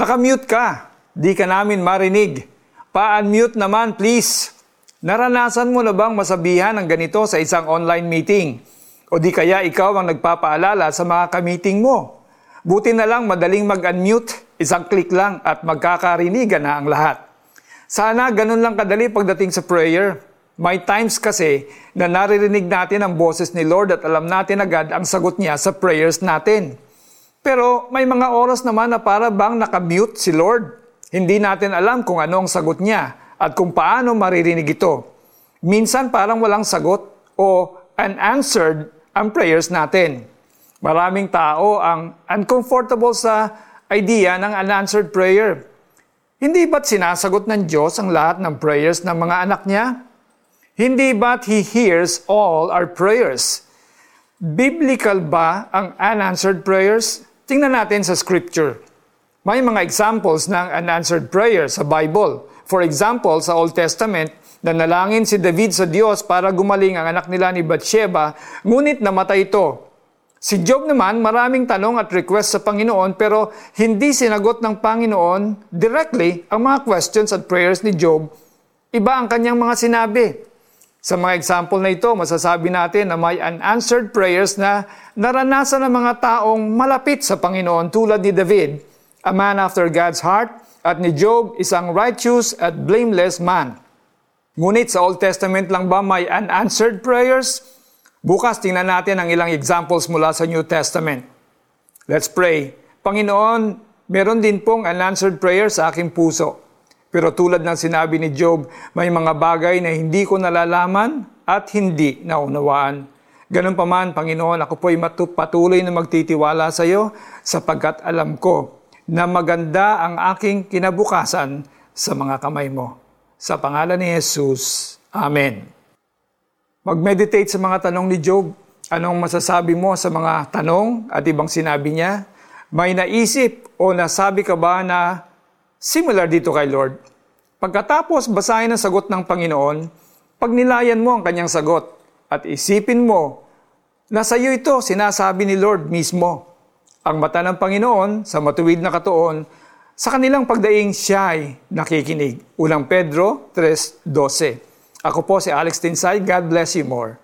Nakamute ka. Di ka namin marinig. Pa-unmute naman, please. Naranasan mo na bang masabihan ng ganito sa isang online meeting? O di kaya ikaw ang nagpapaalala sa mga ka-meeting mo? Buti na lang madaling mag-unmute, isang click lang at magkakarinigan na ang lahat. Sana ganun lang kadali pagdating sa prayer. May times kasi na naririnig natin ang boses ni Lord at alam natin agad ang sagot niya sa prayers natin. Pero may mga oras naman na para bang nakamute si Lord. Hindi natin alam kung ano ang sagot niya at kung paano maririnig ito. Minsan parang walang sagot o unanswered ang prayers natin. Maraming tao ang uncomfortable sa idea ng unanswered prayer. Hindi ba't sinasagot ng Diyos ang lahat ng prayers ng mga anak niya? Hindi ba't He hears all our prayers? Biblical ba ang unanswered prayers? Tingnan natin sa scripture. May mga examples ng unanswered prayers sa Bible. For example, sa Old Testament, nanalangin si David sa Diyos para gumaling ang anak nila ni Bathsheba, ngunit namatay ito. Si Job naman, maraming tanong at request sa Panginoon pero hindi sinagot ng Panginoon directly ang mga questions at prayers ni Job. Iba ang kanyang mga sinabi. Sa mga example na ito, masasabi natin na may unanswered prayers na naranasan ng mga taong malapit sa Panginoon tulad ni David, a man after God's heart, at ni Job, isang righteous at blameless man. Ngunit sa Old Testament lang ba may unanswered prayers? Bukas tingnan natin ang ilang examples mula sa New Testament. Let's pray. Panginoon, meron din pong unanswered prayers sa aking puso. Pero tulad ng sinabi ni Job, may mga bagay na hindi ko nalalaman at hindi naunawaan. Ganun pa man, Panginoon, ako po'y patuloy na magtitiwala sa iyo sapagkat alam ko na maganda ang aking kinabukasan sa mga kamay mo. Sa pangalan ni Jesus, Amen. Mag-meditate sa mga tanong ni Job. Anong masasabi mo sa mga tanong at ibang sinabi niya? May naisip o nasabi ka ba na similar dito kay Lord? Pagkatapos basahin ang sagot ng Panginoon, pagnilayan mo ang kanyang sagot at isipin mo na sa iyo ito sinasabi ni Lord mismo ang mata ng Panginoon sa matuwid na katuon, sa kanilang pagdaing siya ay nakikinig. Unang Pedro 3.12 Ako po si Alex Tinsay. God bless you more.